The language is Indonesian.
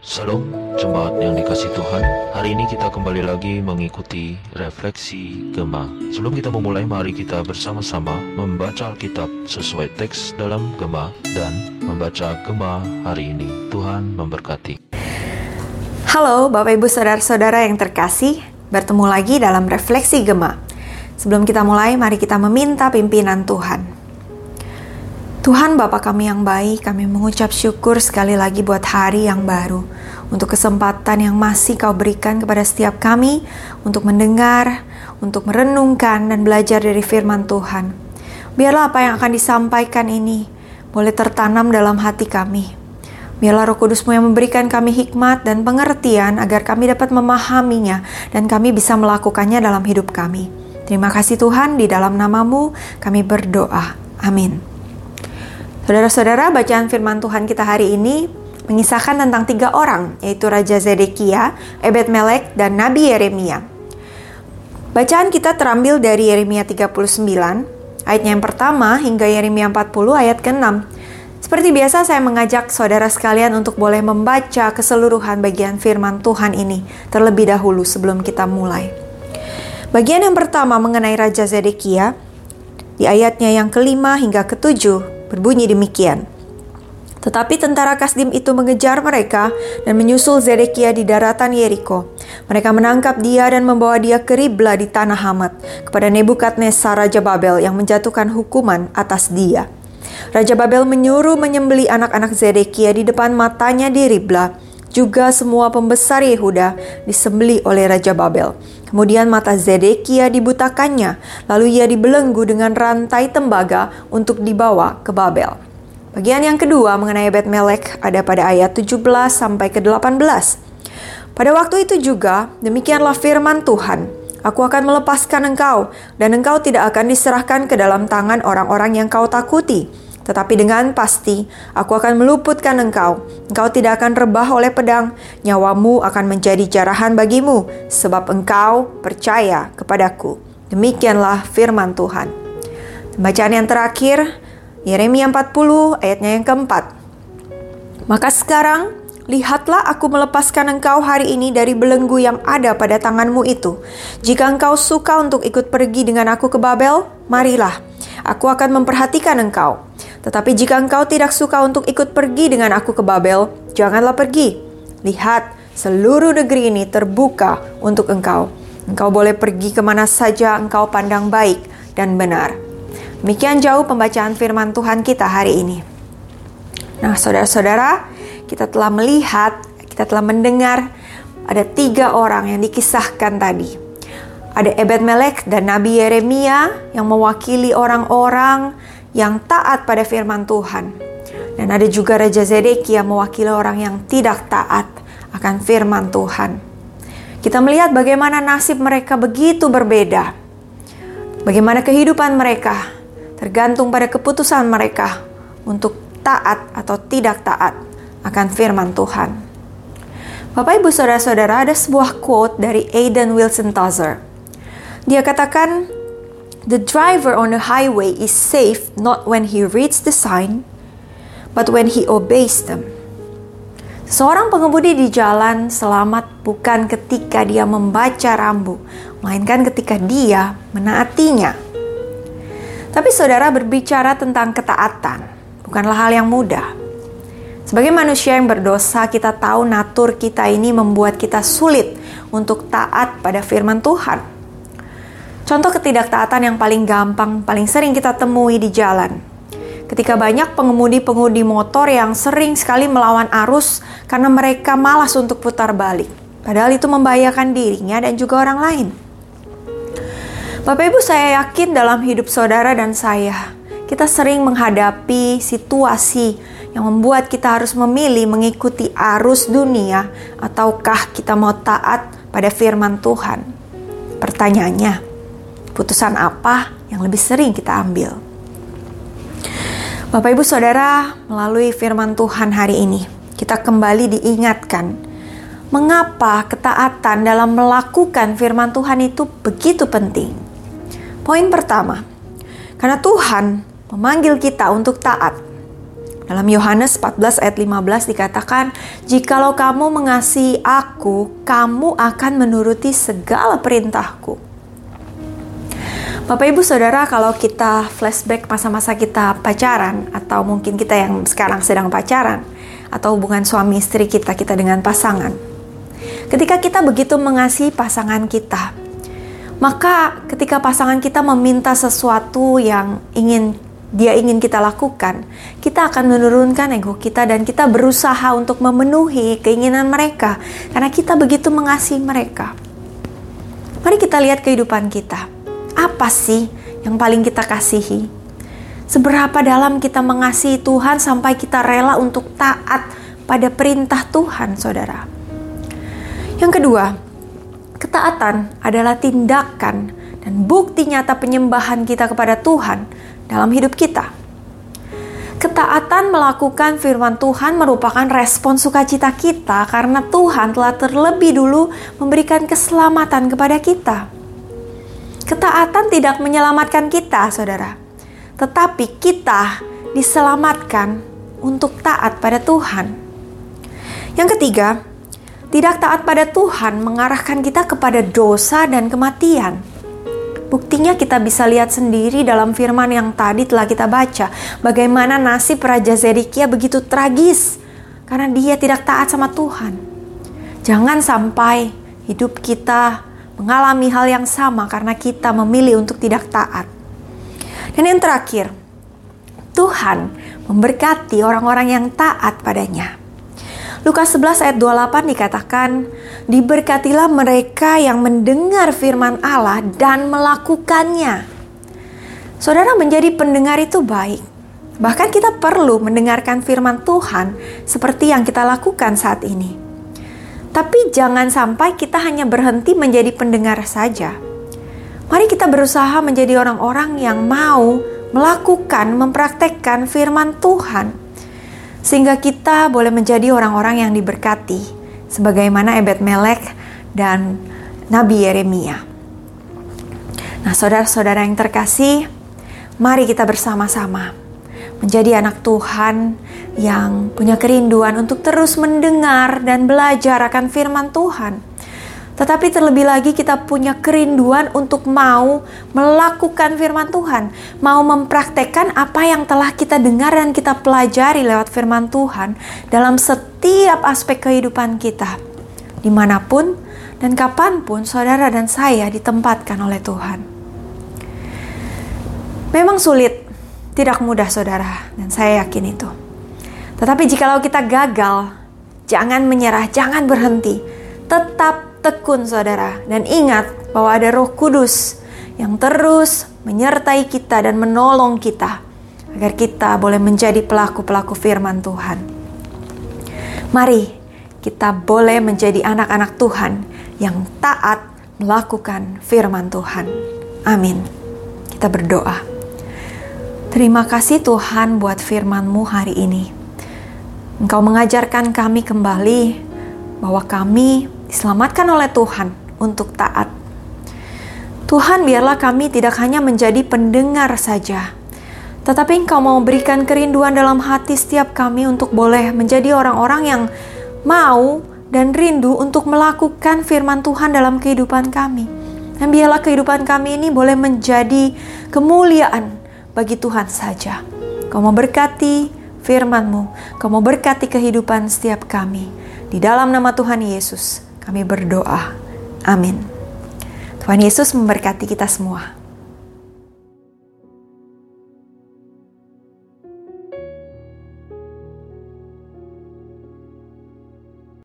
Salam jemaat yang dikasih Tuhan. Hari ini kita kembali lagi mengikuti refleksi Gema Sebelum kita memulai mari kita bersama-sama membaca Alkitab sesuai teks dalam Gema Dan membaca Gema hari ini. Tuhan memberkati. Halo Bapak Ibu Saudara-saudara yang terkasih. Bertemu lagi dalam refleksi Gema Sebelum kita mulai mari kita meminta pimpinan Tuhan Tuhan Bapa kami yang baik, kami mengucap syukur sekali lagi buat hari yang baru, untuk kesempatan yang masih Kau berikan kepada setiap kami untuk mendengar, untuk merenungkan dan belajar dari firman Tuhan. Biarlah apa yang akan disampaikan ini boleh tertanam dalam hati kami. Biarlah roh kudusmu yang memberikan kami hikmat dan pengertian agar kami dapat memahaminya dan kami bisa melakukannya dalam hidup kami. Terima kasih Tuhan, di dalam namamu kami berdoa. Amin. Saudara-saudara, bacaan firman Tuhan kita hari ini mengisahkan tentang tiga orang, yaitu Raja Zedekia, Ebed Melek, dan Nabi Yeremia. Bacaan kita terambil dari Yeremia 39, ayatnya yang pertama hingga Yeremia 40 ayat ke-6. Seperti biasa saya mengajak saudara sekalian untuk boleh membaca keseluruhan bagian firman Tuhan ini terlebih dahulu sebelum kita mulai. Bagian yang pertama mengenai Raja Zedekia, di ayatnya yang kelima hingga ketujuh, Berbunyi demikian. Tetapi tentara Kasdim itu mengejar mereka dan menyusul Zedekia di daratan Yeriko. Mereka menangkap dia dan membawa dia ke Ribla di tanah Hamat kepada Nebukadnezar Raja Babel yang menjatuhkan hukuman atas dia. Raja Babel menyuruh menyembeli anak-anak Zedekia di depan matanya di Ribla. Juga semua pembesar Yehuda disembeli oleh Raja Babel. Kemudian mata Zedekia dibutakannya, lalu ia dibelenggu dengan rantai tembaga untuk dibawa ke Babel. Bagian yang kedua mengenai Bet Melek ada pada ayat 17 sampai ke 18. Pada waktu itu juga, demikianlah firman Tuhan, Aku akan melepaskan engkau, dan engkau tidak akan diserahkan ke dalam tangan orang-orang yang kau takuti tetapi dengan pasti aku akan meluputkan engkau. Engkau tidak akan rebah oleh pedang, nyawamu akan menjadi jarahan bagimu, sebab engkau percaya kepadaku. Demikianlah firman Tuhan. Bacaan yang terakhir, Yeremia 40 ayatnya yang keempat. Maka sekarang, lihatlah aku melepaskan engkau hari ini dari belenggu yang ada pada tanganmu itu. Jika engkau suka untuk ikut pergi dengan aku ke Babel, marilah, aku akan memperhatikan engkau tetapi jika engkau tidak suka untuk ikut pergi dengan aku ke Babel, janganlah pergi. Lihat, seluruh negeri ini terbuka untuk engkau. Engkau boleh pergi ke mana saja engkau pandang baik dan benar. Demikian jauh pembacaan firman Tuhan kita hari ini. Nah, saudara-saudara, kita telah melihat, kita telah mendengar ada tiga orang yang dikisahkan tadi. Ada Ebed Melek dan Nabi Yeremia yang mewakili orang-orang yang taat pada firman Tuhan. Dan ada juga Raja Zedekia mewakili orang yang tidak taat akan firman Tuhan. Kita melihat bagaimana nasib mereka begitu berbeda. Bagaimana kehidupan mereka tergantung pada keputusan mereka untuk taat atau tidak taat akan firman Tuhan. Bapak Ibu Saudara-saudara, ada sebuah quote dari Aidan Wilson Tozer. Dia katakan, The driver on the highway is safe not when he reads the sign, but when he obeys them. Seorang pengemudi di jalan selamat bukan ketika dia membaca rambu, melainkan ketika dia menaatinya. Tapi saudara berbicara tentang ketaatan, bukanlah hal yang mudah. Sebagai manusia yang berdosa, kita tahu natur kita ini membuat kita sulit untuk taat pada firman Tuhan. Contoh ketidaktaatan yang paling gampang, paling sering kita temui di jalan. Ketika banyak pengemudi-pengemudi motor yang sering sekali melawan arus karena mereka malas untuk putar balik. Padahal itu membahayakan dirinya dan juga orang lain. Bapak Ibu saya yakin dalam hidup saudara dan saya, kita sering menghadapi situasi yang membuat kita harus memilih mengikuti arus dunia ataukah kita mau taat pada firman Tuhan. Pertanyaannya, Putusan apa yang lebih sering kita ambil? Bapak Ibu Saudara, melalui firman Tuhan hari ini, kita kembali diingatkan mengapa ketaatan dalam melakukan firman Tuhan itu begitu penting. Poin pertama, karena Tuhan memanggil kita untuk taat. Dalam Yohanes 14 ayat 15 dikatakan, "Jikalau kamu mengasihi aku, kamu akan menuruti segala perintahku." Bapak Ibu Saudara, kalau kita flashback masa-masa kita pacaran atau mungkin kita yang sekarang sedang pacaran atau hubungan suami istri kita kita dengan pasangan. Ketika kita begitu mengasihi pasangan kita, maka ketika pasangan kita meminta sesuatu yang ingin dia ingin kita lakukan, kita akan menurunkan ego kita dan kita berusaha untuk memenuhi keinginan mereka karena kita begitu mengasihi mereka. Mari kita lihat kehidupan kita. Apa sih yang paling kita kasihi? Seberapa dalam kita mengasihi Tuhan sampai kita rela untuk taat pada perintah Tuhan, saudara? Yang kedua, ketaatan adalah tindakan dan bukti nyata penyembahan kita kepada Tuhan dalam hidup kita. Ketaatan melakukan firman Tuhan merupakan respon sukacita kita karena Tuhan telah terlebih dulu memberikan keselamatan kepada kita. Ketaatan tidak menyelamatkan kita, saudara, tetapi kita diselamatkan untuk taat pada Tuhan. Yang ketiga, tidak taat pada Tuhan mengarahkan kita kepada dosa dan kematian. Buktinya kita bisa lihat sendiri dalam firman yang tadi telah kita baca. Bagaimana nasib Raja Zedekia begitu tragis. Karena dia tidak taat sama Tuhan. Jangan sampai hidup kita mengalami hal yang sama karena kita memilih untuk tidak taat. Dan yang terakhir, Tuhan memberkati orang-orang yang taat padanya. Lukas 11 ayat 28 dikatakan, Diberkatilah mereka yang mendengar firman Allah dan melakukannya. Saudara menjadi pendengar itu baik. Bahkan kita perlu mendengarkan firman Tuhan seperti yang kita lakukan saat ini. Tapi jangan sampai kita hanya berhenti menjadi pendengar saja. Mari kita berusaha menjadi orang-orang yang mau melakukan, mempraktekkan firman Tuhan sehingga kita boleh menjadi orang-orang yang diberkati sebagaimana Ebed Melek dan Nabi Yeremia. Nah, saudara-saudara yang terkasih, mari kita bersama-sama menjadi anak Tuhan yang punya kerinduan untuk terus mendengar dan belajar akan firman Tuhan tetapi terlebih lagi kita punya kerinduan untuk mau melakukan firman Tuhan. Mau mempraktekkan apa yang telah kita dengar dan kita pelajari lewat firman Tuhan dalam setiap aspek kehidupan kita. Di mana pun dan kapan pun saudara dan saya ditempatkan oleh Tuhan. Memang sulit, tidak mudah saudara, dan saya yakin itu. Tetapi jikalau kita gagal, jangan menyerah, jangan berhenti. Tetap tekun saudara dan ingat bahwa ada Roh Kudus yang terus menyertai kita dan menolong kita agar kita boleh menjadi pelaku-pelaku firman Tuhan. Mari kita boleh menjadi anak-anak Tuhan yang taat melakukan firman Tuhan. Amin. Kita berdoa. Terima kasih Tuhan buat firman-Mu hari ini. Engkau mengajarkan kami kembali bahwa kami diselamatkan oleh Tuhan untuk taat. Tuhan, biarlah kami tidak hanya menjadi pendengar saja, tetapi Engkau mau berikan kerinduan dalam hati setiap kami untuk boleh menjadi orang-orang yang mau dan rindu untuk melakukan firman Tuhan dalam kehidupan kami. Dan biarlah kehidupan kami ini boleh menjadi kemuliaan bagi Tuhan saja. Kau mau berkati firman-Mu, Kau mau berkati kehidupan setiap kami. Di dalam nama Tuhan Yesus, kami berdoa. Amin. Tuhan Yesus memberkati kita semua.